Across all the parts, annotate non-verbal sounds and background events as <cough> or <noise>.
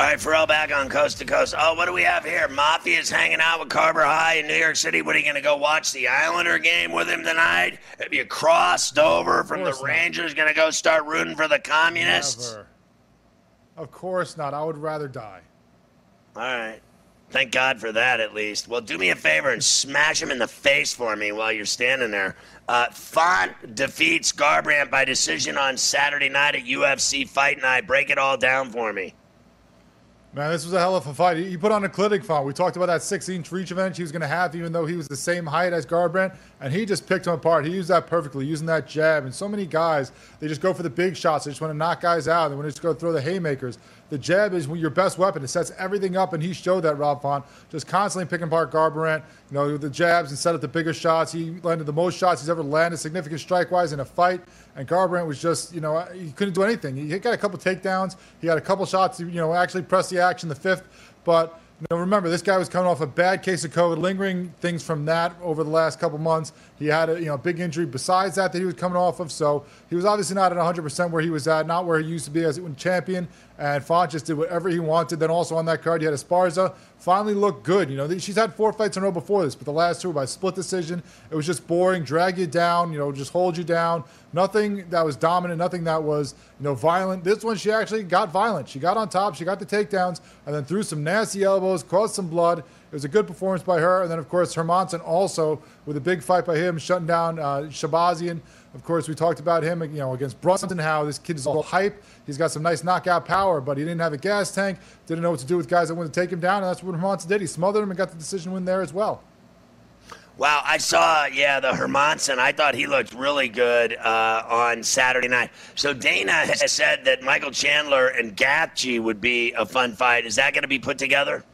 All right, Ferrall back on Coast to Coast. Oh, what do we have here? Mafia's hanging out with Carver High in New York City. What are you going to go watch the Islander game with him tonight? Have you crossed over from the. Rangers? Going to go start rooting for the communists? Never. Of course not. I would rather die. All right. Thank God for that, at least. Well, do me a favor and smash him in the face for me while you're standing there. Uh, Font defeats Garbrandt by decision on Saturday night at UFC Fight Night. Break it all down for me. Man, this was a hell of a fight. He put on a clinic fight. We talked about that 16 reach advantage he was going to have, even though he was the same height as Garbrandt, and he just picked him apart. He used that perfectly, using that jab. And so many guys, they just go for the big shots. They just want to knock guys out. They want to just go throw the haymakers. The jab is your best weapon. It sets everything up, and he showed that, Rob Font, just constantly picking apart Garbrandt. You know, the jabs and set up the bigger shots. He landed the most shots he's ever landed, significant strike-wise in a fight. And Garbrandt was just, you know, he couldn't do anything. He got a couple takedowns. He had a couple shots, you know, actually pressed the action the fifth. But you know, remember, this guy was coming off a bad case of COVID, lingering things from that over the last couple months. He had a you know big injury besides that that he was coming off of, so he was obviously not at 100% where he was at, not where he used to be as a champion. And Font just did whatever he wanted. Then also on that card, you had Esparza finally looked good. You know, she's had four fights in a row before this, but the last two were by split decision. It was just boring, drag you down, you know, just hold you down. Nothing that was dominant, nothing that was, you know, violent. This one, she actually got violent. She got on top, she got the takedowns, and then threw some nasty elbows, caused some blood. It was a good performance by her. And then, of course, Hermansson also with a big fight by him, shutting down uh, Shahbazyan. Of course, we talked about him, you know, against Brunson, how this kid is all hype. He's got some nice knockout power, but he didn't have a gas tank, didn't know what to do with guys that wanted to take him down, and that's what Hermansson did. He smothered him and got the decision win there as well. Wow, I saw, yeah, the Hermansson. I thought he looked really good uh, on Saturday night. So Dana <laughs> has said that Michael Chandler and Gaethje would be a fun fight. Is that going to be put together?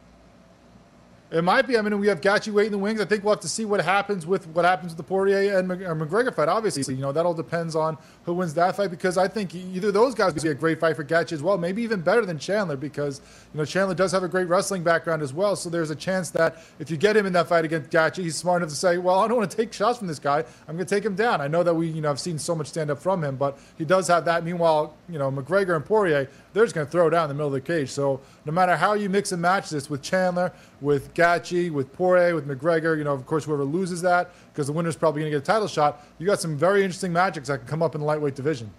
It might be. I mean, we have Gaethje waiting in the wings. I think we'll have to see what happens with what happens with the Poirier and uh, McGregor fight. Obviously, you know that all depends on who wins that fight because I think either those guys would be a great fight for Gaethje as well. Maybe even better than Chandler because you know Chandler does have a great wrestling background as well. So there's a chance that if you get him in that fight against Gaethje, he's smart enough to say, "Well, I don't want to take shots from this guy. I'm going to take him down." I know that we you know have seen so much stand up from him, but he does have that. Meanwhile, you know McGregor and Poirier, they're just going to throw it down in the middle of the cage. So no matter how you mix and match this with Chandler, with Gaethje, with Poirier, with McGregor, you know, of course, whoever loses that, because the winner's probably going to get a title shot, you got some very interesting matchups that can come up in the lightweight division.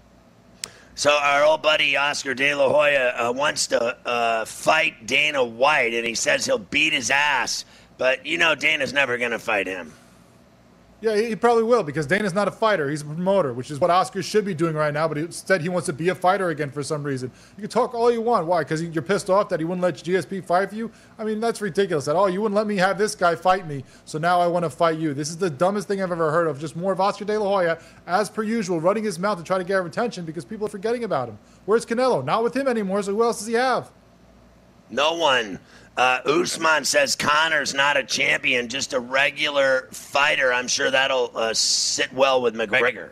So our old buddy Oscar De La Hoya uh, wants to uh, fight Dana White, and he says he'll beat his ass. But you know, Dana's never going to fight him. Yeah, he probably will because Dana's not a fighter. He's a promoter, which is what Oscar should be doing right now. But instead, he wants to be a fighter again for some reason. You can talk all you want. Why? Because you're pissed off that he wouldn't let GSP fight for you? I mean, that's ridiculous. That, oh, you wouldn't let me have this guy fight me, so now I want to fight you. This is the dumbest thing I've ever heard of. Just more of Oscar De La Hoya, as per usual, running his mouth to try to get our attention because people are forgetting about him. Where's Canelo? Not with him anymore, so who else does he have? No one. Uh, Usman says Conor's not a champion, just a regular fighter. I'm sure that'll uh, sit well with McGregor.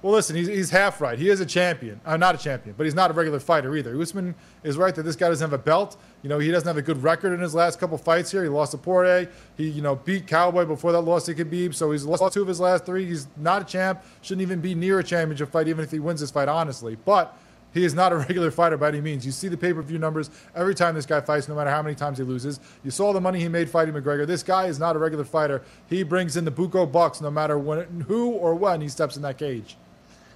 Well, listen, he's, he's half right. He is a champion. I'm uh, not a champion, but he's not a regular fighter either. Usman is right that this guy doesn't have a belt. You know, he doesn't have a good record in his last couple fights here. He lost to Poirier. He, you know, beat Cowboy before that loss to Khabib. So he's lost two of his last three. He's not a champ. Shouldn't even be near a championship fight, even if he wins this fight, honestly. But he is not a <laughs> regular fighter by any means. You see the pay per view numbers every time this guy fights, no matter how many times he loses. You saw the money he made fighting McGregor. This guy is not a regular fighter. He brings in the Buco bucks no matter when, who or when he steps in that cage.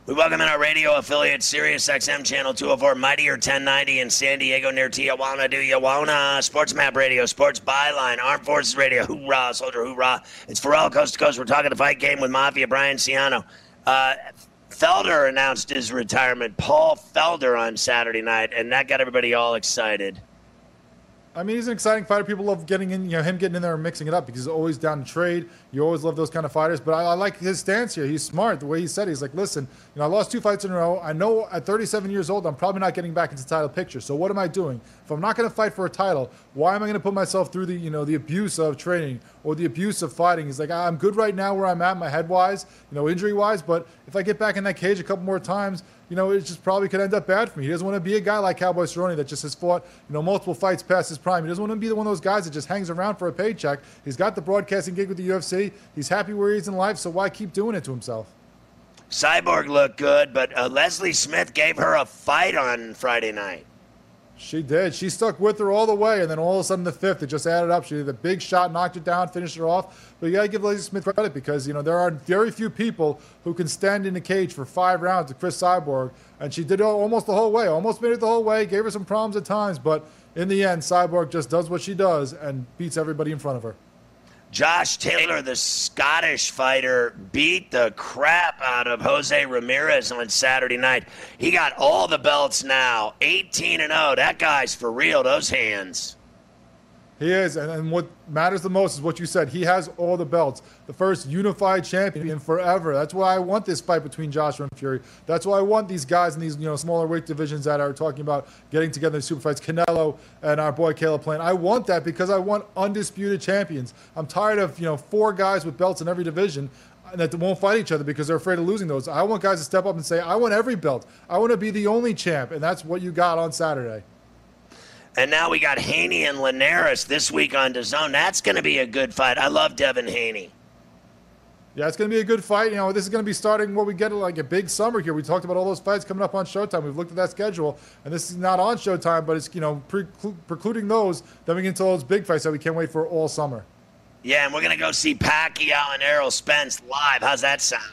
We welcome in our radio affiliate, Sirius XM Channel 204, Mightier 1090 in San Diego near Tijuana. Do you wanna? Sports Map Radio, Sports Byline, Armed Forces Radio, hoorah, soldier, hoorah. It's Ferrall Coast to Coast. We're talking the fight game with Mafia Brian Ciano. Uh, Felder announced his retirement, Paul Felder, on Saturday night, and that got everybody all excited. I mean, he's an exciting fighter. People love getting in, you know, him getting in there and mixing it up because he's always down to trade. You always love those kind of fighters. But I, I, like his stance here. He's smart. The way he said, it. he's like, listen, you know, I lost two fights in a row. I know at 37 years old, I'm probably not getting back into the title picture. So what am I doing? If I'm not going to fight for a title, why am I going to put myself through the, you know, the abuse of training or the abuse of fighting? He's like, I'm good right now where I'm at, my head wise, you know, injury wise. But if I get back in that cage a couple more times, you know, it just probably could end up bad for me. He doesn't want to be a guy like Cowboy Cerrone that just has fought, you know, multiple fights past his prime. He doesn't want to be one of those guys that just hangs around for a paycheck. He's got the broadcasting gig with the UFC. He's happy where he is in life, so why keep doing it to himself? Cyborg looked good, but uh, Leslie Smith gave her a fight on Friday night. She did. She stuck with her all the way, and then all of a sudden the fifth, it just added up. She did a big shot, knocked it down, finished her off. But you got to give Leslie Smith credit because you know there are very few people who can stand in the cage for five rounds with Cris Cyborg, and she did it almost the whole way. Almost made it the whole way. Gave her some problems at times, but in the end, Cyborg just does what she does and beats everybody in front of her. Josh Taylor, the Scottish fighter, beat the crap out of Jose Ramirez on Saturday night. He got all the belts now, 18 and 0. That guy's for real, those hands. He is, and, and what matters the most is what you said. He has all the belts, the first unified champion forever. That's why I want this fight between Joshua and Fury. That's why I want these guys in these you know smaller weight divisions that are talking about getting together in super fights. Canelo and our boy Caleb Plant. I want that because I want undisputed champions. I'm tired of you know four guys with belts in every division that won't fight each other because they're afraid of losing those. I want guys to step up and say, I want every belt. I want to be the only champ, and that's what you got on Saturday. And now we got Haney and Linares this week on DAZN. That's going to be a good fight. I love Devin Haney. Yeah, it's going to be a good fight. You know, this is going to be starting what we get like a big summer here. We talked about all those fights coming up on Showtime. We've looked at that schedule, and this is not on Showtime, but it's you know pre- precluding those. Then we get into those big fights that we can't wait for all summer. Yeah, and we're going to go see Pacquiao and Errol Spence live. How's that sound?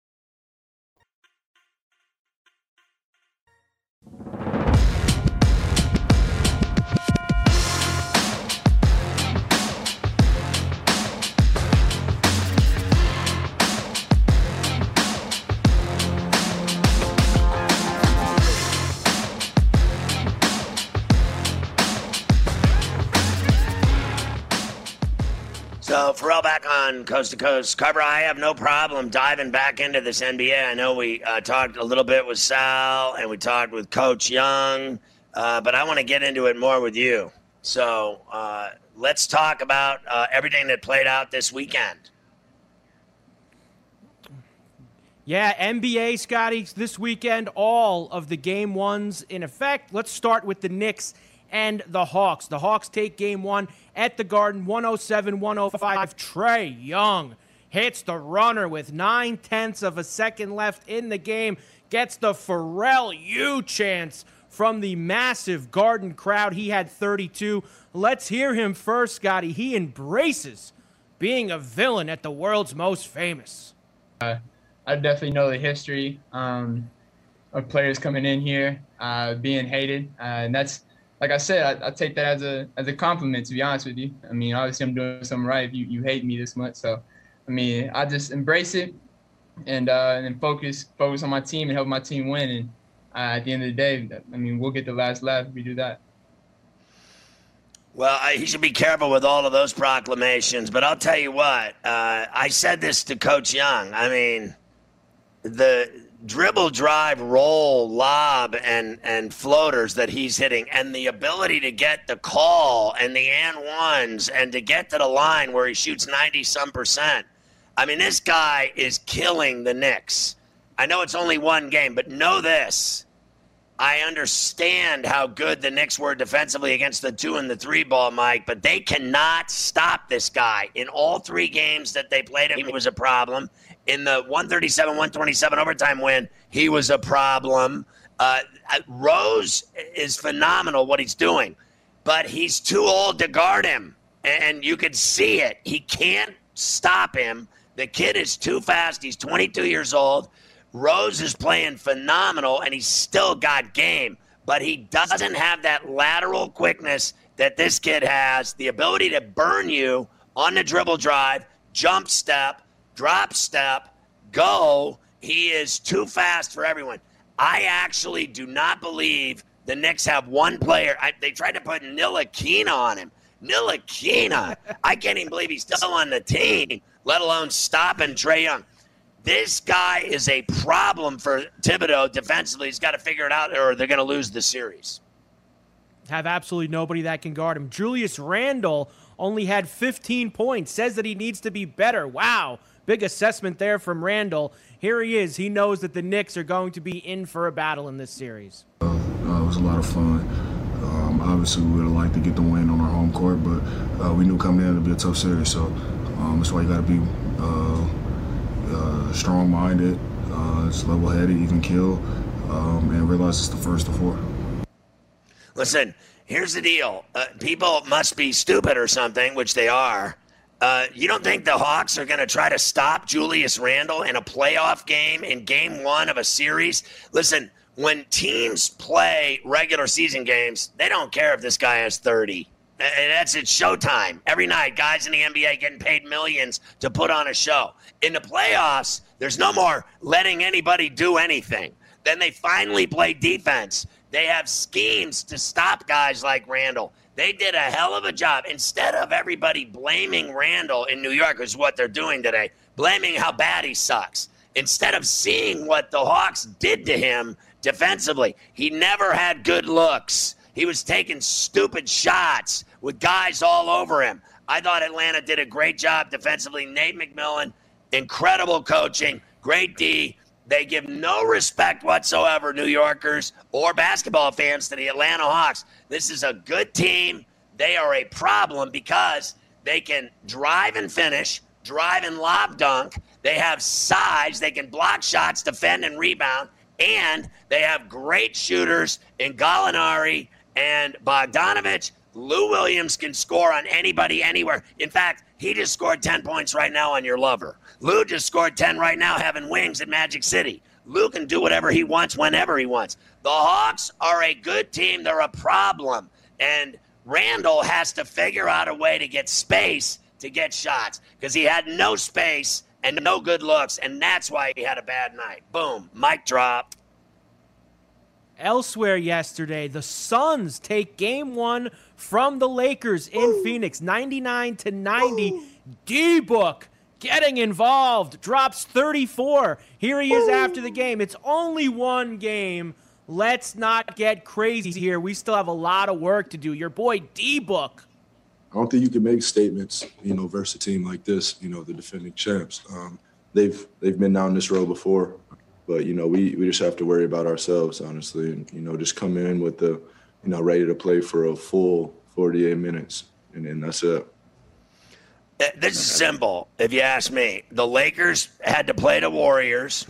So, Ferrall back on Coast to Coast. Carver, I have no problem diving back into this NBA. I know we uh, talked a little bit with Sal and we talked with Coach Young, uh, but I want to get into it more with you. So, uh, let's talk about uh, everything that played out this weekend. Yeah, NBA, Scotty, this weekend, all of the game ones in effect. Let's start with the Knicks and the Hawks. The Hawks take game one at the Garden, 107 105. Trae Young hits the runner with nine tenths of a second left in the game, gets the Pharrell U chance from the massive Garden crowd. He had 32. Let's hear him first, Scotty. He embraces being a villain at the world's most famous. Uh, I definitely know the history um, of players coming in here uh, being hated, uh, and that's like I said, I, I, take that as a as a compliment. To be honest with you, I mean, obviously I'm doing something right. If you, you hate me this much, so I mean, I just embrace it and uh, and then focus focus on my team and help my team win. And uh, at the end of the day, I mean, we'll get the last laugh if we do that. Well, I, he should be careful with all of those proclamations. But I'll tell you what, uh, I said this to Coach Young. I mean, the dribble, drive, roll, lob, and and floaters that he's hitting, and the ability to get the call and the and ones, and to get to the line where he shoots ninety some percent. I mean, this guy is killing the Knicks. I know it's only one game, but know this. I understand how good the Knicks were defensively against the two and the three ball, Mike, but they cannot stop this guy. In all three games that they played him, he was a problem. In the 137 127 overtime win, he was a problem. Uh, Rose is phenomenal what he's doing, but he's too old to guard him. And you can see it. He can't stop him. The kid is too fast. He's 22 years old. Rose is playing phenomenal and he's still got game, but he doesn't have that lateral quickness that this kid has, the ability to burn you on the dribble drive, jump step, drop step, go. He is too fast for everyone. I actually do not believe the Knicks have one player. I, they tried to put Ntilikina on him. Ntilikina. <laughs> I can't even believe he's still on the team, let alone stopping Trae Young. This guy is a problem for Thibodeau defensively. He's got to figure it out, or they're going to lose the series. Have absolutely nobody that can guard him. Julius Randle only had 15 points, says that he needs to be better. Wow. Big assessment there from Randle. Here he is. He knows that the Knicks are going to be in for a battle in this series. Uh, uh, it was a lot of fun. Um, obviously, we would have liked to get the win on our home court, but uh, we knew coming in it'd be a tough series. So um, that's why you got to be uh, uh, strong-minded, uh, it's level-headed, even kill, um, and realize it's the first of four. Listen, here's the deal: uh, people must be stupid or something, which they are. Uh, you don't think the Hawks are going to try to stop Julius Randle in a playoff game in game one of a series? Listen, when teams play regular season games, they don't care if this guy has 30. And that's it's showtime. Every night, guys in the NBA getting paid millions to put on a show. In the playoffs, there's no more letting anybody do anything. Then they finally play defense. They have schemes to stop guys like Randle. They did a hell of a job. Instead of everybody blaming Randle in New York, is what they're doing today, blaming how bad he sucks. Instead of seeing what the Hawks did to him defensively, he never had good looks. He was taking stupid shots with guys all over him. I thought Atlanta did a great job defensively. Nate McMillan, incredible coaching, great D. They give no respect whatsoever, New Yorkers or basketball fans, to the Atlanta Hawks. This is a good team. They are a problem because they can drive and finish, drive and lob dunk. They have size. They can block shots, defend, and rebound. And they have great shooters in Gallinari and Bogdanovich. Lou Williams can score on anybody anywhere. In fact, he just scored 10 points right now on your lover. Lou just scored 10 right now having wings at Magic City. Lou can do whatever he wants whenever he wants. The Hawks are a good team. They're a problem. And Randle has to figure out a way to get space to get shots because he had no space and no good looks. And that's why he had a bad night. Boom. Mic drop. Elsewhere yesterday, the Suns take game one from the Lakers in Ooh. Phoenix, 99 to 90. D Book getting involved, drops 34. Here he is after the game. It's only one game. Let's not get crazy here. We still have a lot of work to do. Your boy D Book. I don't think you can make statements, you know, versus a team like this, you know, the defending champs. Um, they've they've been down this road before. But you know, we we just have to worry about ourselves, honestly, and you know, just come in with the, you know, ready to play for a full 48 minutes, and then that's it. This is simple, if you ask me. The Lakers had to play the Warriors,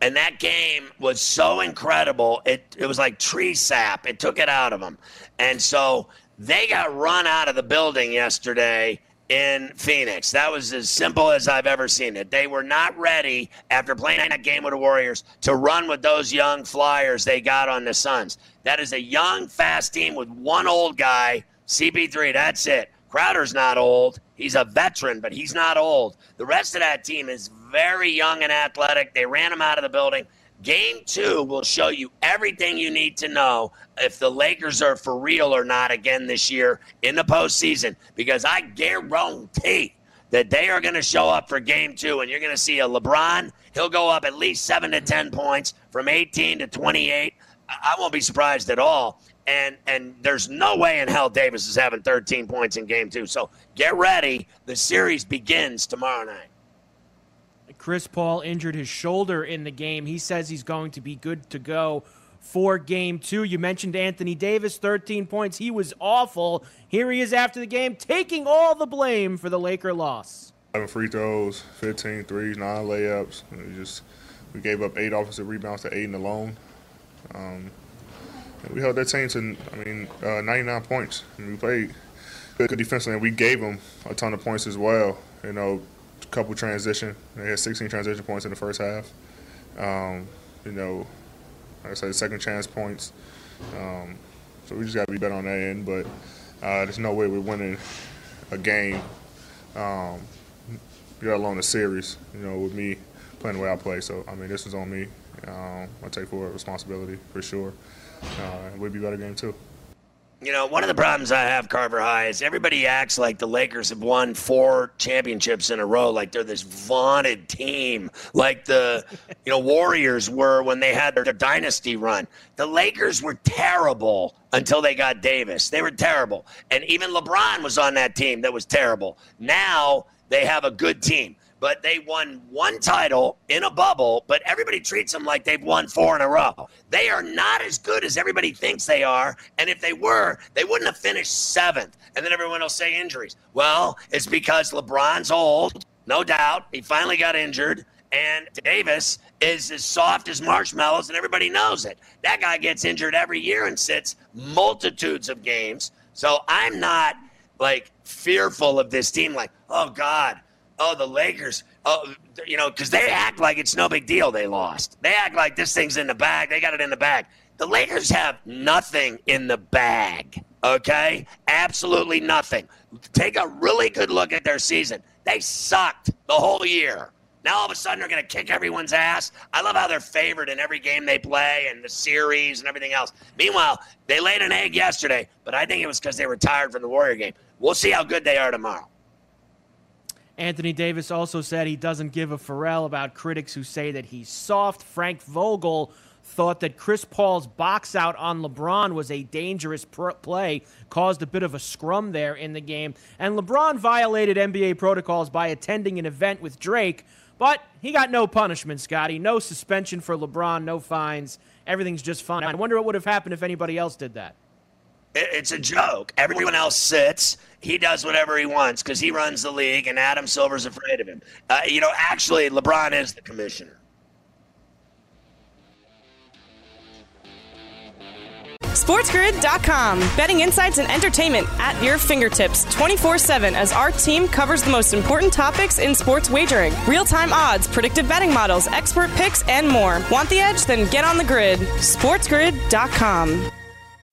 and that game was so incredible. It it was like tree sap. It took it out of them, and so they got run out of the building yesterday in Phoenix. That was as simple as I've ever seen it. They were not ready after playing that game with the Warriors to run with those young flyers they got on the Suns. That is a young, fast team with one old guy, CP3. That's it. Crowder's not old. He's a veteran, but he's not old. The rest of that team is very young and athletic. They ran him out of the building. Game two will show you everything you need to know if the Lakers are for real or not again this year in the postseason. Because I guarantee that they are going to show up for game two, and you're going to see a LeBron. He'll go up at least seven to 10 points from 18 to 28. I won't be surprised at all. And, and there's no way in hell Davis is having 13 points in game two. So get ready. The series begins tomorrow night. Chris Paul injured his shoulder in the game. He says he's going to be good to go for game two. You mentioned Anthony Davis, 13 points. He was awful. Here he is after the game, taking all the blame for the Laker loss. 11 free throws, 15 threes, nine layups. We just we gave up eight offensive rebounds to Ayton alone. Um, we held that team to, I mean, uh, 99 points. And we played good, good defensively, and we gave them a ton of points as well. You know, a couple transition. They had 16 transition points in the first half. Um, you know, like I said, second chance points. Um, so we just got to be better on that end. But uh, there's no way we're winning a game, um, let alone a series. You know, with me playing the way I play. So I mean, this is on me. Um, I take full responsibility for sure. Uh, we'll be a better game too. You know, one of the problems I have, Carver High, is everybody acts like the Lakers have won four championships in a row, like they're this vaunted team, like the <laughs> you know Warriors were when they had their, their dynasty run. The Lakers were terrible until they got Davis. They were terrible, and even LeBron was on that team that was terrible. Now they have a good team but they won one title in a bubble, but everybody treats them like they've won four in a row. They are not as good as everybody thinks they are. And if they were, they wouldn't have finished seventh. And then everyone will say injuries. Well, it's because LeBron's old, no doubt. He finally got injured. And Davis is as soft as marshmallows, and everybody knows it. That guy gets injured every year and sits multitudes of games. So I'm not like fearful of this team, like, oh God, oh, the Lakers, oh, you know, because they act like it's no big deal they lost. They act like this thing's in the bag. They got it in the bag. The Lakers have nothing in the bag, okay? Absolutely nothing. Take a really good look at their season. They sucked the whole year. Now all of a sudden they're going to kick everyone's ass. I love how they're favored in every game they play and the series and everything else. Meanwhile, they laid an egg yesterday, but I think it was because they were tired from the Warrior game. We'll see how good they are tomorrow. Anthony Davis also said he doesn't give a Pharrell about critics who say that he's soft. Frank Vogel thought that Chris Paul's box out on LeBron was a dangerous play, caused a bit of a scrum there in the game. And LeBron violated NBA protocols by attending an event with Drake, but he got no punishment, Scotty. No suspension for LeBron, no fines. Everything's just fine. I wonder what would have happened if anybody else did that. It's a joke. Everyone else sits he does whatever he wants because he runs the league, and Adam Silver's afraid of him. Uh, you know, actually, LeBron is the commissioner. SportsGrid.com. Betting insights and entertainment at your fingertips 24 7 as our team covers the most important topics in sports wagering real time odds, predictive betting models, expert picks, and more. Want the edge? Then get on the grid. SportsGrid.com.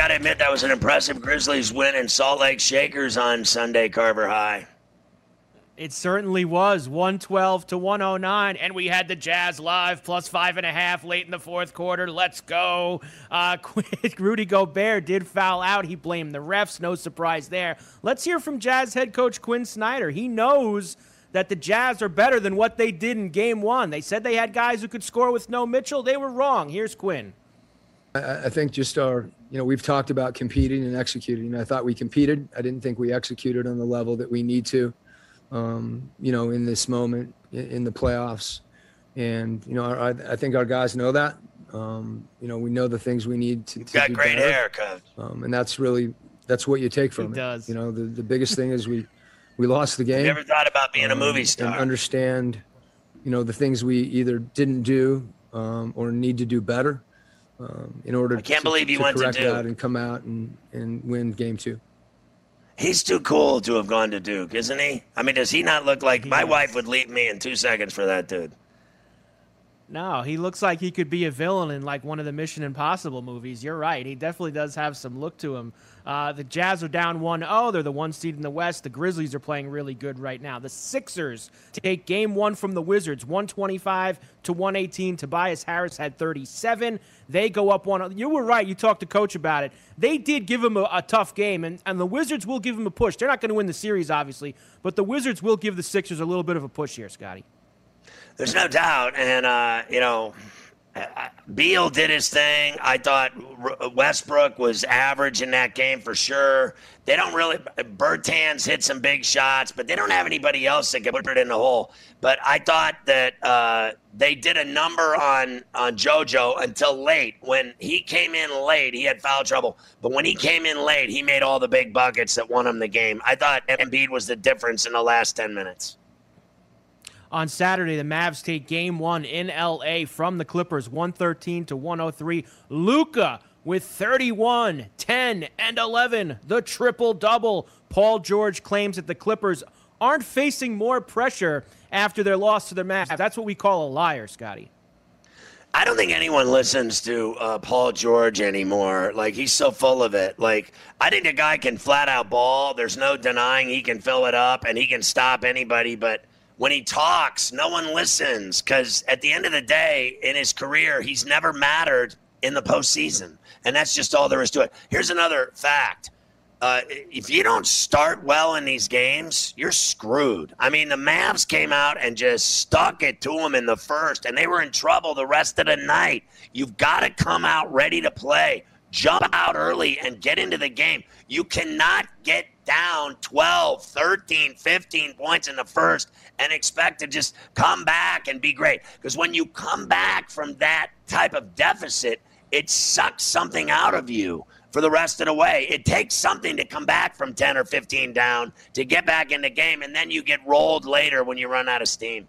Got to admit that was an impressive Grizzlies win in Salt Lake Shakers on Sunday, Carver High. It certainly was 112 to 109, and we had the Jazz live plus five and a half late in the fourth quarter. Let's go. Uh, <laughs> Rudy Gobert did foul out. He blamed the refs. No surprise there. Let's hear from Jazz head coach Quin Snyder. He knows that the Jazz are better than what they did in game one. They said they had guys who could score with no Mitchell. They were wrong. Here's Quinn. I, I think just our, you know, we've talked about competing and executing. I thought we competed. I didn't think we executed on the level that we need to, um, you know, in this moment in, in the playoffs. And, you know, I, I think our guys know that. Um, you know, we know the things we need to. to got do great better. hair, coach. Um, and that's really that's what you take from He it. does. You know, the, the biggest thing is we we lost the game. Never thought about being a movie um, and star? understand, you know, the things we either didn't do um, or need to do better um, in order I can't to, believe you to went to correct Duke. that and come out and, and win game two. He's too cool to have gone to Duke, isn't he? I mean, does he not look like my wife would leave me in two seconds for that dude? No, he looks like he could be a villain in like one of the Mission Impossible movies. You're right. He definitely does have some look to him. Uh, the Jazz are down 1 0. They're the one seed in the West. The Grizzlies are playing really good right now. The Sixers take game one from the Wizards, 125 to 118. Tobias Harris had 37. They go up 1 You were right. You talked to Coach about it. They did give him a, a tough game, and, and the Wizards will give him a push. They're not going to win the series, obviously, but the Wizards will give the Sixers a little bit of a push here, Scotty. There's no doubt, and uh, you know, Beal did his thing. I thought Westbrook was average in that game for sure. They don't really. Bertans hit some big shots, but they don't have anybody else that can put it in the hole. But I thought that uh, they did a number on on JoJo until late. When he came in late, he had foul trouble. But when he came in late, he made all the big buckets that won him the game. I thought Embiid was the difference in the last ten minutes. On Saturday, the Mavs take game one in LA from the Clippers, 113 to 103. Luka with 31, 10, and 11, the triple double. Paul George claims that the Clippers aren't facing more pressure after their loss to the Mavs. That's what we call a liar, Scotty. I don't think anyone listens to uh, Paul George anymore. Like he's so full of it. Like I think the guy can flat out ball. There's no denying he can fill it up and he can stop anybody. But when he talks, no one listens because at the end of the day, in his career, he's never mattered in the postseason, and that's just all there is to it. Here's another fact. Uh, if you don't start well in these games, you're screwed. I mean, the Mavs came out and just stuck it to them in the first, and they were in trouble the rest of the night. You've got to come out ready to play, jump out early, and get into the game. You cannot get down 12, 13, 15 points in the first and expect to just come back and be great. Because when you come back from that type of deficit, it sucks something out of you for the rest of the way. It takes something to come back from 10 or 15 down to get back in the game, and then you get rolled later when you run out of steam.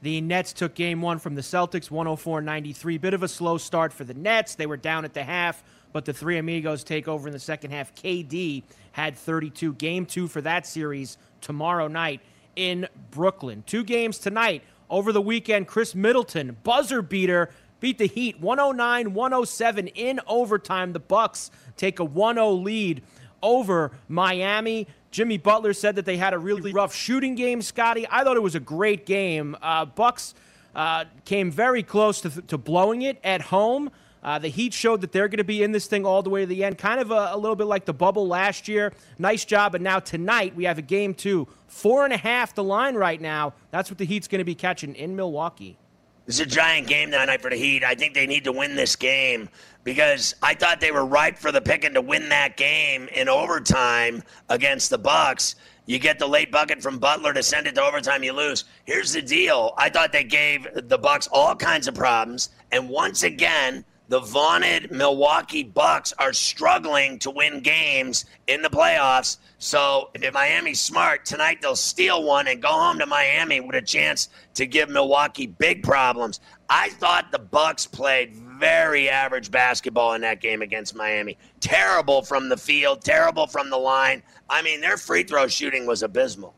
The Nets took game one from the Celtics, 104 93. Bit of a slow start for the Nets. They were down at the half, but the three amigos take over in the second half. KD had 32. Game two for that series tomorrow night in Brooklyn. Two games tonight. Over the weekend, Khris Middleton, buzzer beater, beat the Heat 109 107 in overtime. The Bucks take a 1 0 lead over Miami. Jimmy Butler said that they had a really rough shooting game, Scotty. I thought it was a great game. Uh, Bucks uh, came very close to, to blowing it at home. Uh, the Heat showed that they're going to be in this thing all the way to the end, kind of a, a, little bit like the bubble last year. Nice job. And now tonight we have a game two. Four and a half the line right now. That's what the Heat's going to be catching in Milwaukee. This is a giant game tonight for the Heat. I think they need to win this game because I thought they were ripe for the picking to win that game in overtime against the Bucks. You get the late bucket from Butler to send it to overtime, you lose. Here's the deal. I thought they gave the Bucks all kinds of problems, and once again, the vaunted Milwaukee Bucks are struggling to win games in the playoffs. So if Miami's smart, tonight they'll steal one and go home to Miami with a chance to give Milwaukee big problems. I thought the Bucks played very average basketball in that game against Miami. Terrible from the field, terrible from the line. I mean, their free throw shooting was abysmal.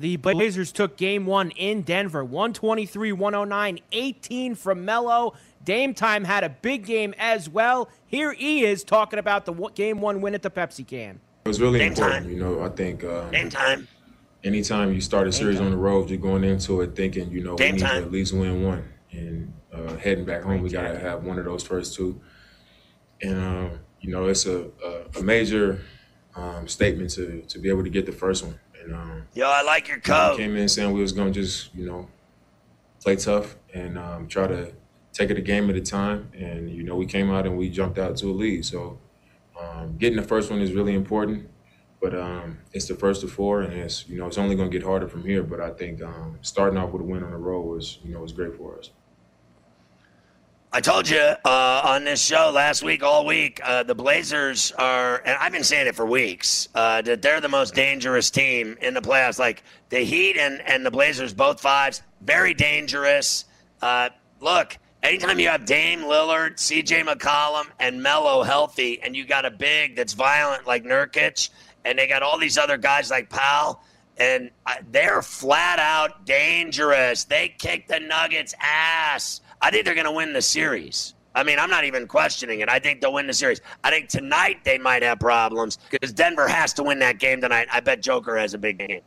The Blazers took game one in Denver, 123 109, 18 from Melo. Dame Time had a big game as well. Here he is talking about the game one win at the Pepsi can. It was really Game important, time. you know. I think um, Game time. anytime you start a series on the road, you're going into it thinking, you know, Game we need time. to at least win one. And uh, heading back home, we got to have one of those first two. And, um, you know, it's a, a, a major um, statement to, to be able to get the first one. And um, Yo, I like your coat. came in saying we was gonna just you know play tough and um, try to take it a game at a time. And you know we came out and we jumped out to a lead. So um, getting the first one is really important. But um, it's the first of four, and it's you know it's only going to get harder from here. But I think um, starting off with a win on the road was you know was great for us. I told you uh, on this show last week, all week, uh, the Blazers are, and I've been saying it for weeks, uh, that they're the most dangerous team in the playoffs. Like the Heat and, and the Blazers, both fives, very dangerous. Uh, look, anytime you have Dame Lillard, CJ McCollum, and Melo healthy, and you got a big that's violent like Nurkic, and they got all these other guys like Powell, and uh, they're flat out dangerous. They kick the Nuggets' ass. I think they're going to win the series. I mean, I'm not even questioning it. I think they'll win the series. I think tonight they might have problems because Denver has to win that game tonight. I bet Joker has a big game.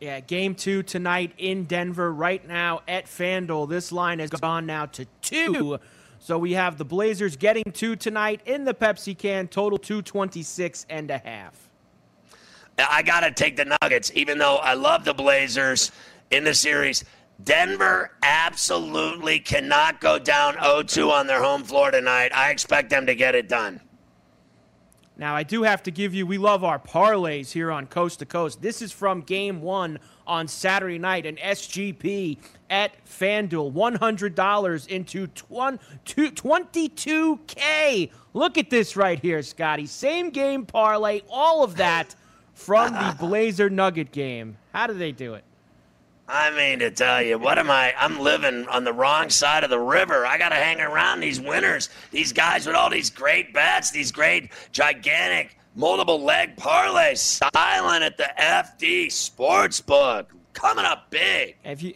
Yeah, game two tonight in Denver right now at FanDuel. This line has gone now to two. So we have the Blazers getting two tonight in the Pepsi can, total 226 and a half. I got to take the Nuggets, even though I love the Blazers in the series. Denver absolutely cannot go down 0 2 on their home floor tonight. I expect them to get it done. Now, I do have to give you, we love our parlays here on Coast to Coast. This is from game one on Saturday night, an SGP at FanDuel. $100 into 22K. Look at this right here, Scotty. Same game parlay, all of that from the <laughs> Blazer Nugget game. How do they do it? I mean, to tell you, what am I? I'm living on the wrong side of the river. I got to hang around these winners, these guys with all these great bets, these great, gigantic, multiple leg parlays, silent at the FD Sportsbook. Coming up big. If you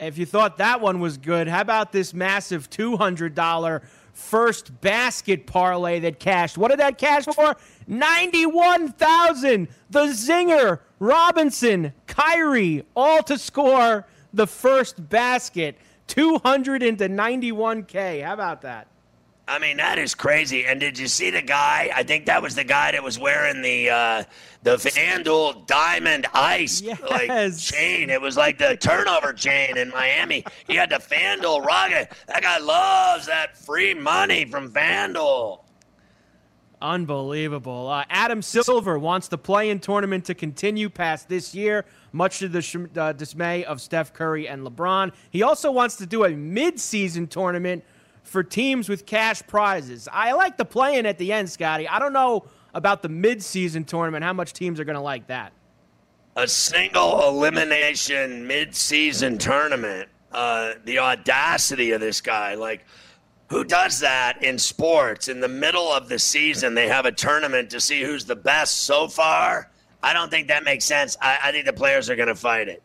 if you thought that one was good, how about this massive $200 first basket parlay that cashed? What did that cash for? 91,000. The Zinger, Robinson, Kyrie, all to score the first basket. 200 into 91K. How about that? I mean, that is crazy. And did you see the guy? I think that was the guy that was wearing the uh, the FanDuel Diamond Ice yes. like chain. It was like the turnover chain in Miami. He had the FanDuel rocket. That guy loves that free money from FanDuel. Unbelievable. Uh, Adam Silver wants the play-in tournament to continue past this year, much to the sh- uh, dismay of Steph Curry and LeBron. He also wants to do a mid-season tournament for teams with cash prizes. I like the play-in at the end, Scotty. I don't know about the mid-season tournament, how much teams are going to like that. A single elimination mid-season tournament. Uh, the audacity of this guy. Like, who does that in sports? In the middle of the season, they have a tournament to see who's the best so far. I don't think that makes sense. I, I think the players are going to fight it.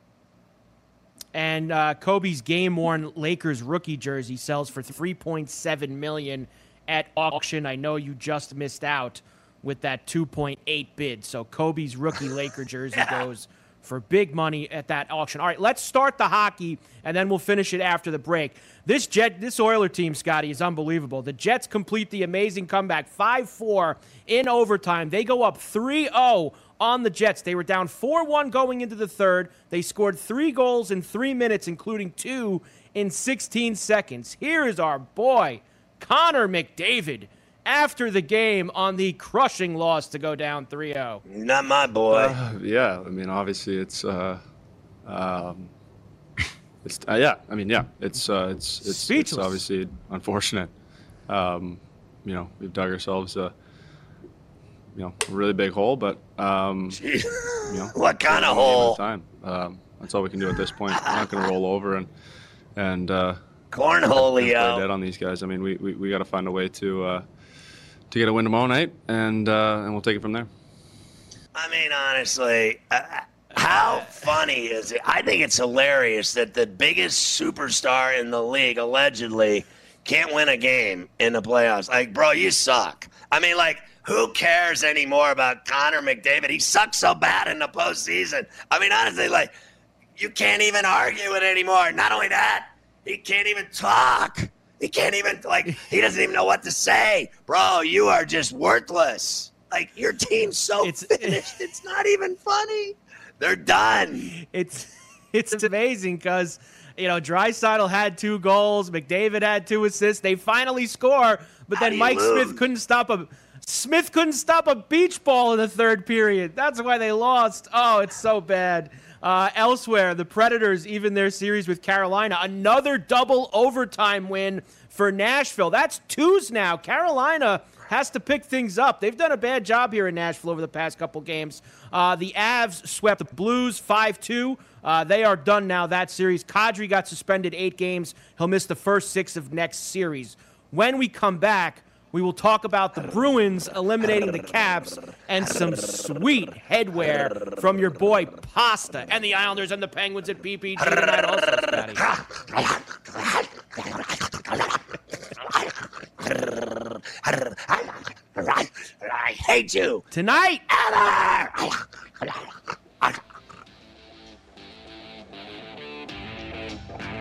And uh, Kobe's game-worn Lakers rookie jersey sells for 3.7 million at auction. I know you just missed out with that 2.8 bid. So Kobe's rookie Laker jersey <laughs> goes for big money at that auction. All right, let's start the hockey, and then we'll finish it after the break. This Jet, this Oiler team, Scotty, is unbelievable. The Jets complete the amazing comeback, 5-4 in overtime. They go up 3-0 on the Jets. They were down 4-1 going into the third. They scored three goals in three minutes, including two in 16 seconds. Here is our boy, Connor McDavid after the game on the crushing loss to go down 3-0. Not my boy. Uh, yeah, I mean, obviously it's, uh, um, <laughs> it's uh, yeah, I mean, yeah, it's uh, it's it's, it's obviously unfortunate. Um, you know, we've dug ourselves a you know a really big hole, but um, Jeez. <laughs> you know, what kind of one game hole? Time. Um, that's all we can do at this point. We're not going to roll over and and uh, Cornholio. dead on these guys. I mean, we we, we got to find a way to uh, to get a win tomorrow night, and uh, and we'll take it from there. I mean, honestly, uh, how funny is it? I think it's hilarious that the biggest superstar in the league allegedly can't win a game in the playoffs. Like, bro, you suck. I mean, like, who cares anymore about Connor McDavid? He sucks so bad in the postseason. I mean, honestly, like, you can't even argue it anymore. Not only that, he can't even talk. He can't even, like, he doesn't even know what to say. Bro, you are just worthless. Like your team's so it's, <laughs> finished, it's not even funny. They're done. It's <laughs> it's amazing because you know Draisaitl had two goals, McDavid had two assists. They finally score, but How then Mike lose? Smith couldn't stop a Smith couldn't stop a beach ball in the third period. That's why they lost. Oh, it's so bad. Uh, elsewhere, the Predators even their series with Carolina, another double overtime win for Nashville. That's twos now. Carolina has to pick things up. They've done a bad job here in Nashville over the past couple games. Uh, the Avs swept the Blues 5 2. Uh, they are done now, that series. Kadri got suspended eight games. He'll miss the first six of next series. When we come back, we will talk about the Bruins eliminating the Caps and some sweet headwear from your boy Pasta and the Islanders and the Penguins at PPG tonight also, I hate you. Tonight. <laughs>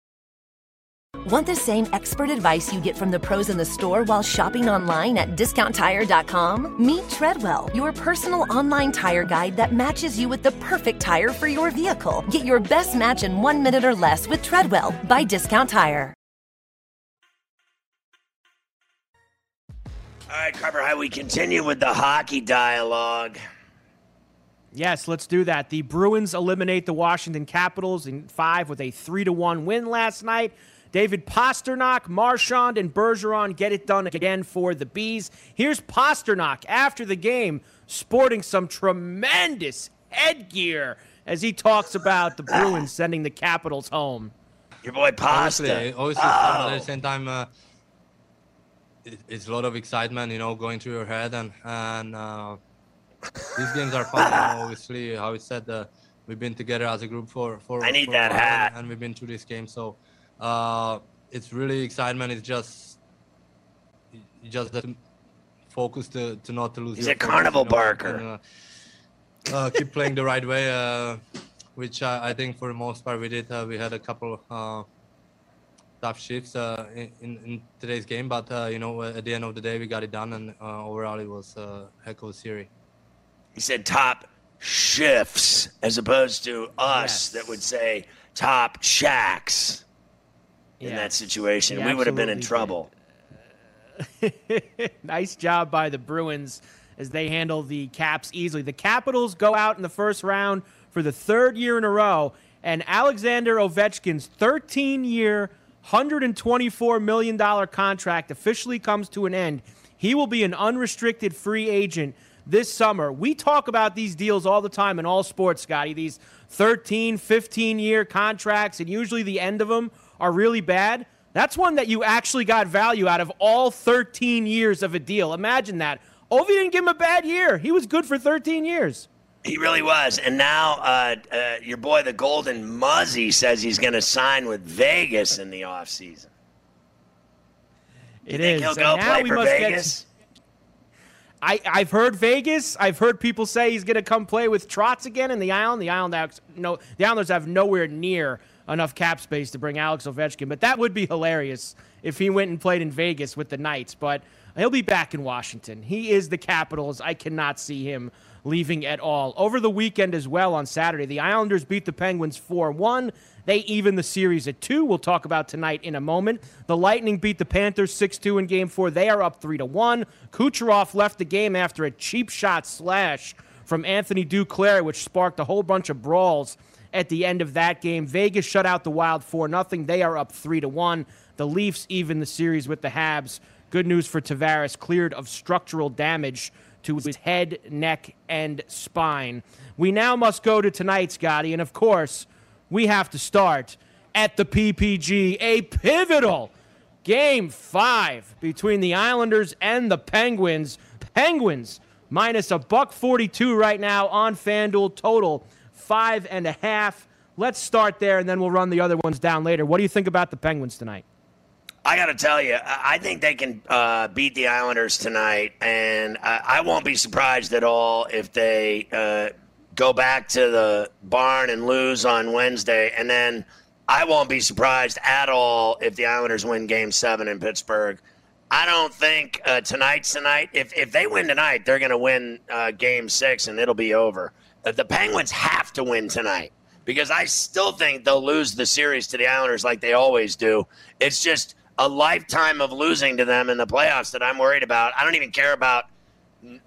Want the same expert advice you get from the pros in the store while shopping online at discounttire.com? Meet Treadwell, your personal online tire guide that matches you with the perfect tire for your vehicle. Get your best match in one minute or less with Treadwell by Discount Tire. All right, Carver, how we continue with the hockey dialogue. Yes, let's do that. The Bruins eliminate the Washington Capitals in five with a three to one win last night. David Pastrnak, Marchand, and Bergeron get it done again for the Bees. Here's Pastrnak after the game, sporting some tremendous headgear as he talks about the Bruins sending the Capitals home. Your boy Pasta. Obviously, obviously Oh. at the same time, uh, it, it's a lot of excitement, you know, going through your head, and and uh, these games are fun. You know, obviously, how we said, uh, we've been together as a group for for. I need for that a while, hat. and we've been through this game, so uh, it's really excitement. It's just you just have to focus to, to not to lose. He's a focus, carnival you know, barker. and, uh, uh, keep playing the right way, uh, which I, I think for the most part we did. Uh, we had a couple uh, tough shifts uh, in, in, today's game, but uh, you know at the end of the day we got it done, and uh, overall it was a heck of a series. He said top shifts as opposed to us that would say top shacks. In Yeah. that situation, we would have been in trouble. <laughs> nice job by the Bruins as they handle the Caps easily. The Capitals go out in the first round for the third year in a row, and Alexander Ovechkin's 13 year, $124 million contract officially comes to an end. He will be an unrestricted free agent this summer. We talk about these deals all the time in all sports, Scotty. These 13, 15 year contracts, and usually the end of them are really bad. That's one that you actually got value out of all 13 years of a deal. Imagine that. Ovi didn't give him a bad year. He was good for 13 years. He really was. And now uh, uh, your boy, the Golden Muzzy, says he's going to sign with Vegas in the offseason. It think is. he'll go now play we for must get- I, I've heard Vegas. I've heard people say he's going to come play with Trotz again in the Island. The Island, no, the Islanders have nowhere near enough cap space to bring Alex Ovechkin, but that would be hilarious if he went and played in Vegas with the Knights. But he'll be back in Washington. He is the Capitals. I cannot see him leaving at all. Over the weekend as well on Saturday, the Islanders beat the Penguins 4 1. They even the series at two. We'll talk about tonight in a moment. The Lightning beat the Panthers 6 2 in game four. They are up 3 to 1. Kucherov left the game after a cheap shot slash from Anthony Duclair, which sparked a whole bunch of brawls at the end of that game. Vegas shut out the Wild 4 0. They are up 3 to 1. The Leafs even the series with the Habs. Good news for Tavares, cleared of structural damage to his head, neck, and spine. We now must go to tonight's Scotty, and of course, we have to start at the PPG, a pivotal game five between the Islanders and the Penguins. Penguins minus a buck 42 right now on FanDuel, total five and a half. Let's start there, and then we'll run the other ones down later. What do you think about the Penguins tonight? I got to tell you, I think they can uh, beat the Islanders tonight, and I, I, won't be surprised at all if they uh, go back to the barn and lose on Wednesday, and then I won't be surprised at all if the Islanders win Game Seven in Pittsburgh. I don't think uh, tonight's tonight. If if they win tonight, they're going to win uh, Game Six, and it'll be over. Uh, the Penguins have to win tonight because I still think they'll lose the series to the Islanders like they always do. It's just a lifetime of losing to them in the playoffs that I'm worried about. I don't even care about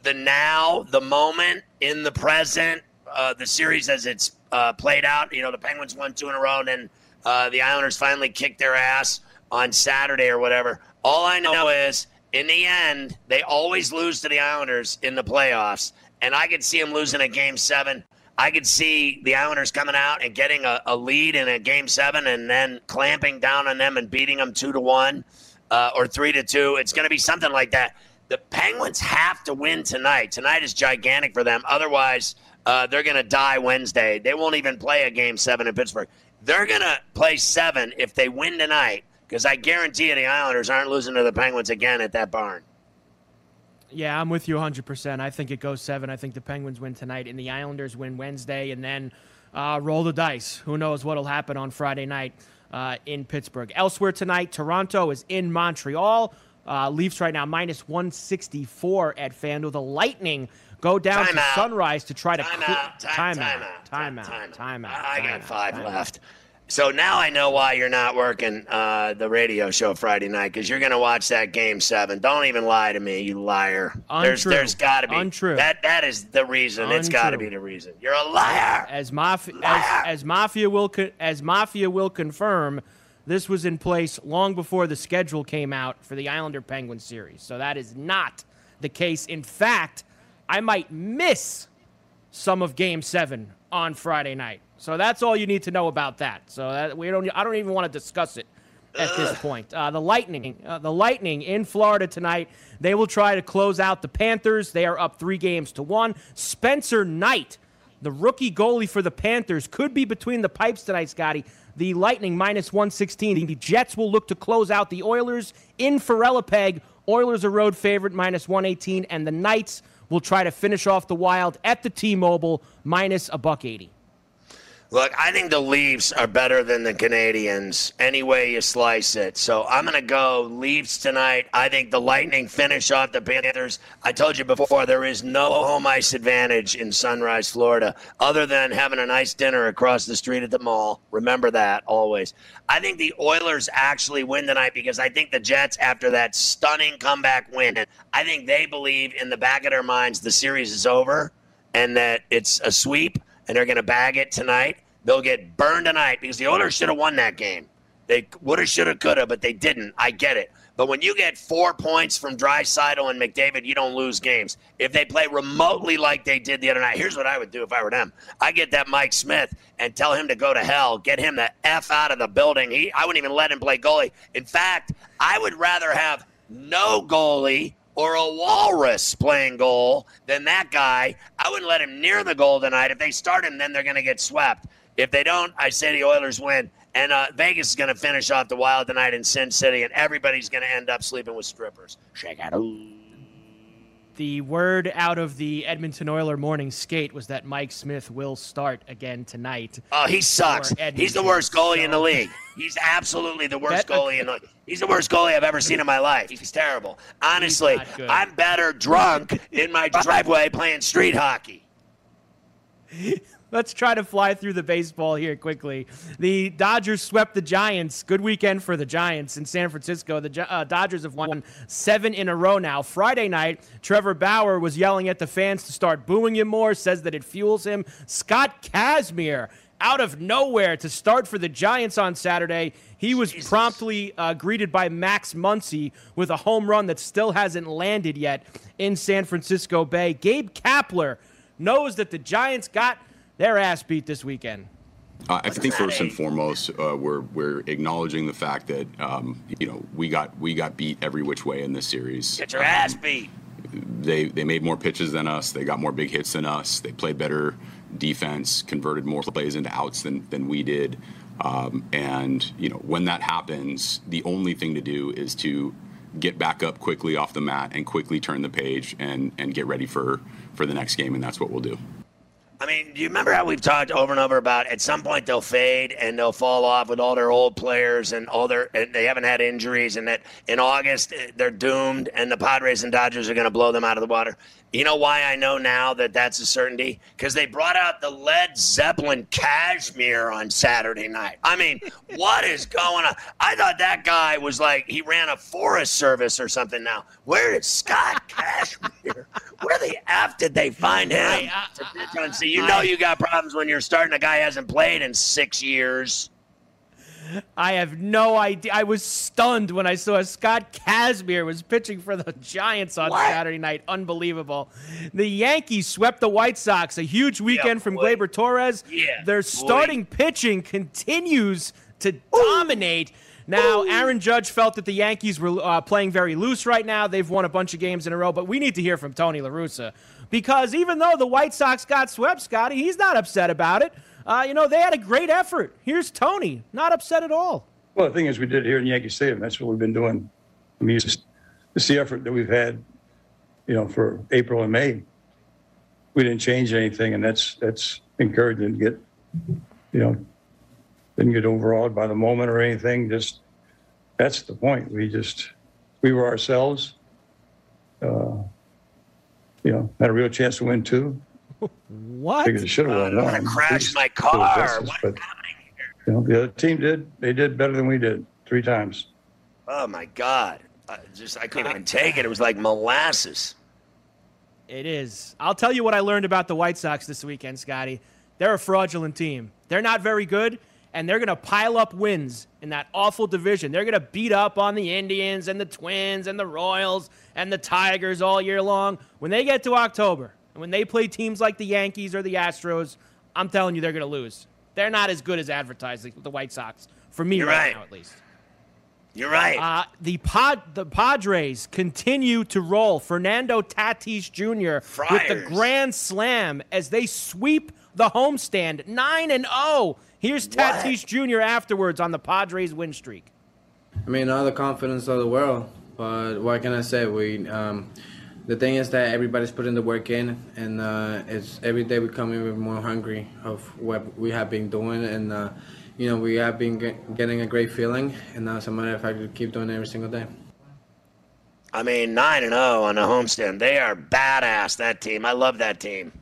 the now, the moment, in the present, uh, the series as it's uh, played out. You know, the Penguins won two in a row, and then uh, the Islanders finally kicked their ass on Saturday or whatever. All I know is, in the end, they always lose to the Islanders in the playoffs, and I could see them losing a game seven. I could see the Islanders coming out and getting a, a, lead in a game seven and then clamping down on them and beating them two to one uh, or three to two. It's going to be something like that. The Penguins have to win tonight. Tonight is gigantic for them. Otherwise, uh, they're going to die Wednesday. They won't even play a game seven in Pittsburgh. They're going to play seven if they win tonight because I guarantee you the Islanders aren't losing to the Penguins again at that barn. Yeah, I'm with you 100%. I think it goes seven. I think the Penguins win tonight and the Islanders win Wednesday and then uh, roll the dice. Who knows what will happen on Friday night uh, in Pittsburgh. Elsewhere tonight, Toronto is in Montreal. Uh, Leafs right now minus 164 at FanDuel. The Lightning go down time to out. Sunrise to try to time, cl- out. Time, time, out, time out, time out, time out. I got five left. So now I know why you're not working uh, the radio show Friday night because you're going to watch that game seven. Don't even lie to me, you liar. There's there's got to be Untrue. That that is the reason. It's got to be the reason. You're a liar. As mafia, as, as mafia will as mafia will confirm, this was in place long before the schedule came out for the Islander Penguin series. So that is not the case. In fact, I might miss some of Game Seven on Friday night. So that's all you need to know about that. So that we don't. I don't even want to discuss it at this point. Uh, the Lightning, uh, the Lightning in Florida tonight. They will try to close out the Panthers. They are up three games to one. Spencer Knight, the rookie goalie for the Panthers, could be between the pipes tonight, Scotty. The Lightning minus 116. The Jets will look to close out the Oilers in Peg. Oilers a road favorite minus 118, and the Knights will try to finish off the Wild at the T-Mobile minus a buck 80. Look, I think the Leafs are better than the Canadiens any way you slice it. So I'm going to go Leafs tonight. I think the Lightning finish off the Panthers. I told you before, there is no home ice advantage in Sunrise, Florida, other than having a nice dinner across the street at the mall. Remember that always. I think the Oilers actually win tonight because I think the Jets, after that stunning comeback win, I think they believe in the back of their minds the series is over and that it's a sweep and they're going to bag it tonight. They'll get burned tonight because the Oilers should have won that game. They woulda, shoulda, coulda, but they didn't. I get it. But when you get four points from Draisaitl and McDavid, you don't lose games. If they play remotely like they did the other night, here's what I would do if I were them. I get that Mike Smith and tell him to go to hell. Get him the f out of the building. He, I wouldn't even let him play goalie. In fact, I would rather have no goalie or a walrus playing goal than that guy. I wouldn't let him near the goal tonight. If they start him, then they're to get swept. If they don't, I say the Oilers win. And uh, Vegas is going to finish off the Wild tonight in Sin City, and everybody's going to end up sleeping with strippers. Shake out. The word out of the Edmonton Oiler morning skate was that Mike Smith will start again tonight. Oh, he sucks. He's the worst goalie in the league. He's absolutely the worst That- goalie in the He's the worst goalie I've ever seen in my life. He's terrible. Honestly, good. I'm better drunk in my driveway playing street hockey. <laughs> Let's try to fly through the baseball here quickly. The Dodgers swept the Giants. Good weekend for the Giants in San Francisco. The uh, Dodgers have won seven in a row now. Friday night, Trevor Bauer was yelling at the fans to start booing him more, says that it fuels him. Scott Kazmir out of nowhere to start for the Giants on Saturday. He was Jesus. promptly uh, greeted by Max Muncy with a home run that still hasn't landed yet in San Francisco Bay. Gabe Kapler knows that the Giants got their ass beat this weekend. Uh, I think first and foremost, uh, we're we're acknowledging the fact that um, you know we got we got beat every which way in this series. Get your ass beat. They they made more pitches than us. They got more big hits than us. They played better defense, converted more plays into outs than than we did. Um, and you know when that happens, the only thing to do is to get back up quickly off the mat and quickly turn the page and and get ready for for the next game, and that's what we'll do. I mean, do you remember how we've talked over and over about at some point they'll fade and they'll fall off with all their old players and all their and they haven't had injuries and that in August eh, they're doomed and the Padres and Dodgers are going to blow them out of the water. You know why I know now that that's a certainty? Because they brought out the Led Zeppelin Kashmir on Saturday night. I mean, <laughs> what is going on? I thought that guy was like he ran a Forest Service or something. Now, where is Scott <laughs> Cashmere? Where the f did they find him to pitch on? See, you know you got problems when you're starting a guy hasn't played in six years. I have no idea. I was stunned when I saw Scott Kazmir was pitching for the Giants on what? Saturday night. Unbelievable. The Yankees swept the White Sox. A huge weekend yeah, from Gleyber Torres. Yeah, Their starting boy. pitching continues to Ooh. dominate. Now, Ooh. Aaron Judge felt that the Yankees were uh, playing very loose right now. They've won a bunch of games in a row, but we need to hear from Tony La Russa because even though the White Sox got swept, Scotty, he's not upset about it uh, you know, they had a great effort. Here's Tony, not upset at all. Well, the thing is, we did it here in Yankee Stadium. That's what we've been doing. I mean, it's, it's the effort that we've had, you know, for April and May. We didn't change anything, and that's that's encouraging to get, you know, didn't get overawed by the moment or anything. Just that's the point. We just we were ourselves. Uh, you know, had a real chance to win too. <laughs> What? Figured should have won. I'm gonna crash my car. Justice, but, you know, the other team did. They did better than we did three times. Oh my God! I just I couldn't even take it. It was like molasses. It is. I'll tell you what I learned about the White Sox this weekend, Scotty. They're a fraudulent team. They're not very good, and they're going to pile up wins in that awful division. They're going to beat up on the Indians and the Twins and the Royals and the Tigers all year long. When they get to October, and when they play teams like the Yankees or the Astros, I'm telling you they're going to lose. They're not as good as advertised, the White Sox, for me right, right. now at least. You're right. Uh, the pod, the Padres continue to roll. Fernando Tatis Jr. Friars. with the grand slam as they sweep the homestand, nine and zero. Here's Tatis Jr. afterwards on the Padres win streak. I mean, all the confidence of the world, but what can I say? We um, the thing is that everybody's putting the work in, and uh, it's every day we come in we're more hungry of what we have been doing, and uh, you know we have been get, getting a great feeling, and now as a matter of fact, we keep doing it every single day. I mean, nine and zero oh on the homestand. They are badass. That team. I love that team.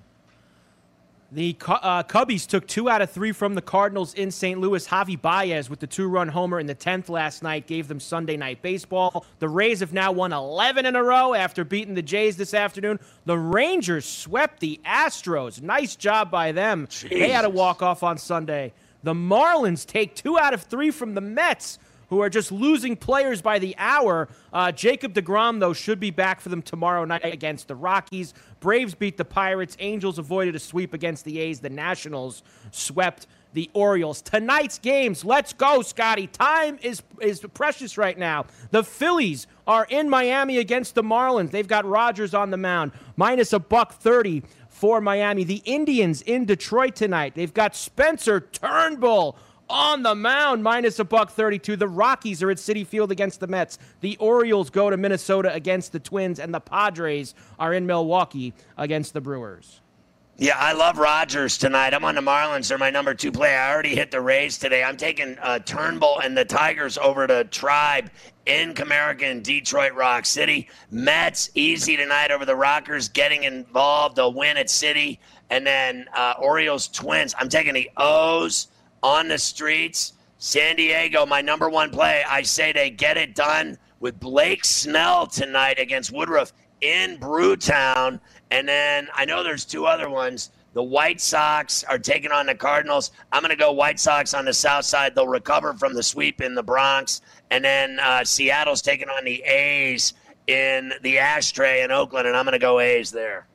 The uh, Cubbies took two out of three from the Cardinals in St. Louis. Javi Baez with the two run homer in the 10th last night gave them Sunday night baseball. The Rays have now won 11 in a row after beating the Jays this afternoon. The Rangers swept the Astros. Nice job by them. Jesus. They had a walk off on Sunday. The Marlins take two out of three from the Mets who are just losing players by the hour. Uh, Jacob DeGrom, though, should be back for them tomorrow night against the Rockies. Braves beat the Pirates. Angels avoided a sweep against the A's. The Nationals swept the Orioles. Tonight's games, let's go, Scotty. Time is is precious right now. The Phillies are in Miami against the Marlins. They've got Rogers on the mound, minus a buck 30 for Miami. The Indians in Detroit tonight. They've got Spencer Turnbull on the mound, minus a buck 32. The Rockies are at Citi Field against the Mets. The Orioles go to Minnesota against the Twins, and the Padres are in Milwaukee against the Brewers. Yeah, I love Rogers tonight. I'm on the Marlins. They're my number two play. I already hit the Rays today. I'm taking uh, Turnbull and the Tigers over to Tribe in Comerica in Detroit Rock Citi. Mets easy tonight over the Rockers, getting involved. They'll win at City. And then uh, Orioles Twins. I'm taking the O's on the streets. San Diego, my number one play. I say they get it done with Blake Snell tonight against Woodruff in Brewtown. And then I know there's two other ones. The White Sox are taking on the Cardinals. I'm going to go White Sox on the south side. They'll recover from the sweep in the Bronx. And then uh, Seattle's taking on the A's in the ashtray in Oakland, and I'm going to go A's there.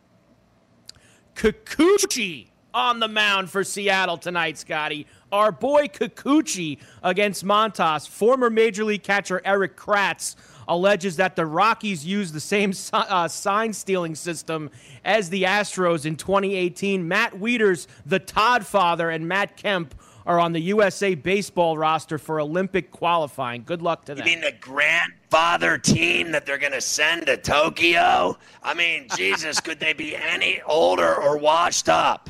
Kikuchi on the mound for Seattle tonight, Scotty. Our boy Kikuchi against Montas. Former Major League catcher Erik Kratz alleges that the Rockies used the same uh, sign stealing system as the Astros in 2018. Matt Wieters, the Todd father, and Matt Kemp are on the USA baseball roster for Olympic qualifying. Good luck to them. You mean the grandfather team that they're going to send to Tokyo? I mean, <laughs> Jesus, could they be any older or washed up?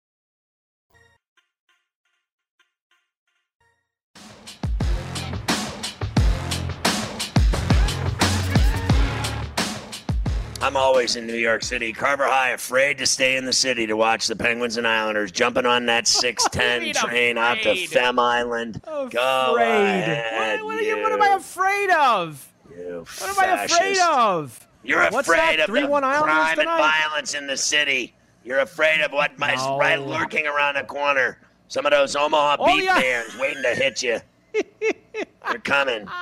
I'm always in New York City. Carver High, afraid to stay in the city to watch the Penguins and Islanders jumping on that <laughs> 610 train out to Fem Island. Afraid. Go ahead, What, what, are you, what am I afraid of? you What am I afraid of? You're What's afraid that? of the 3-1 Islanders and violence in the city. You're afraid of what might No. right lurking around the corner. Some of those Omaha Oh, beat yeah. fans waiting to hit you. <laughs> They're coming. <laughs>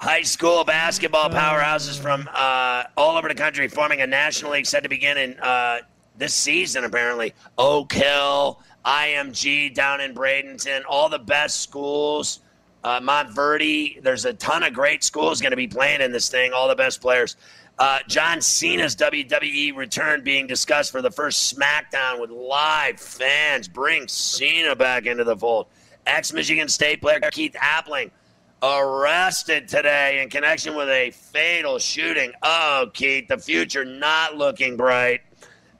High school basketball powerhouses from uh, all over the country forming a national league set to begin in uh, this season, apparently. Oak Hill, IMG down in Bradenton, all the best schools. Uh, Montverde, there's a ton of great schools going to be playing in this thing, all the best players. Uh, John Cena's WWE return being discussed for the first SmackDown with live fans. Bring Cena back into the fold. Ex Michigan State player Keith Appling arrested today in connection with a fatal shooting. Oh, Keith, the future not looking bright.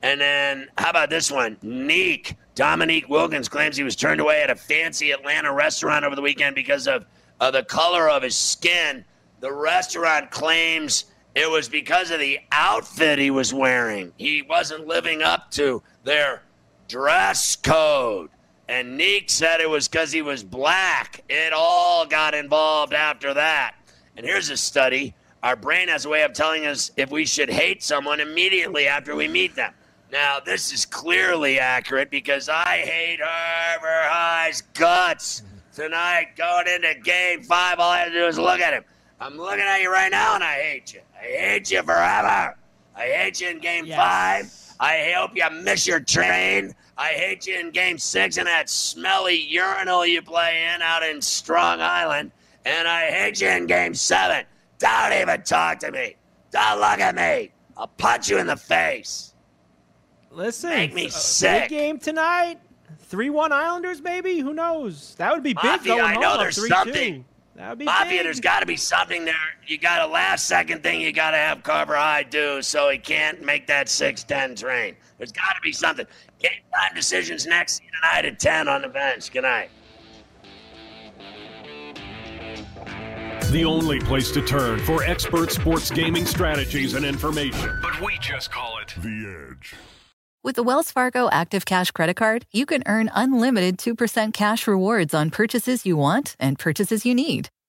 And then, how about this one? Neek. Dominique Wilkins claims he was turned away at a fancy Atlanta restaurant over the weekend because of uh, the color of his skin. The restaurant claims it was because of the outfit he was wearing. He wasn't living up to their dress code. And Neek said it was because he was black. It all got involved after that. And here's a study our brain has a way of telling us if we should hate someone immediately after we meet them. Now, this is clearly accurate because I hate Harvard High's guts tonight going into game five. All I have to do is look at him. I'm looking at you right now and I hate you. I hate you forever. I hate you in game five. I hope you miss your train. I hate you in game six in that smelly urinal you play in out in Strong Island. And I hate you in game seven. Don't even talk to me. Don't look at me. I'll punch you in the face. Listen, Make me uh, sick. Big game tonight. Three-one Islanders, maybe. Who knows? That would be big Mafia, going I know up there's 3-2. something. That would be Mafia, big. there's got to be something there. You got a last second thing you got to have Carver High do so he can't make that 6'10 train. There's got to be something. Game time decisions next you tonight at 10 on the bench. Good night. The only place to turn for expert sports gaming strategies and information. But we just call it The Edge. With the Wells Fargo Active Cash Credit Card, you can earn unlimited 2% cash rewards on purchases you want and purchases you need.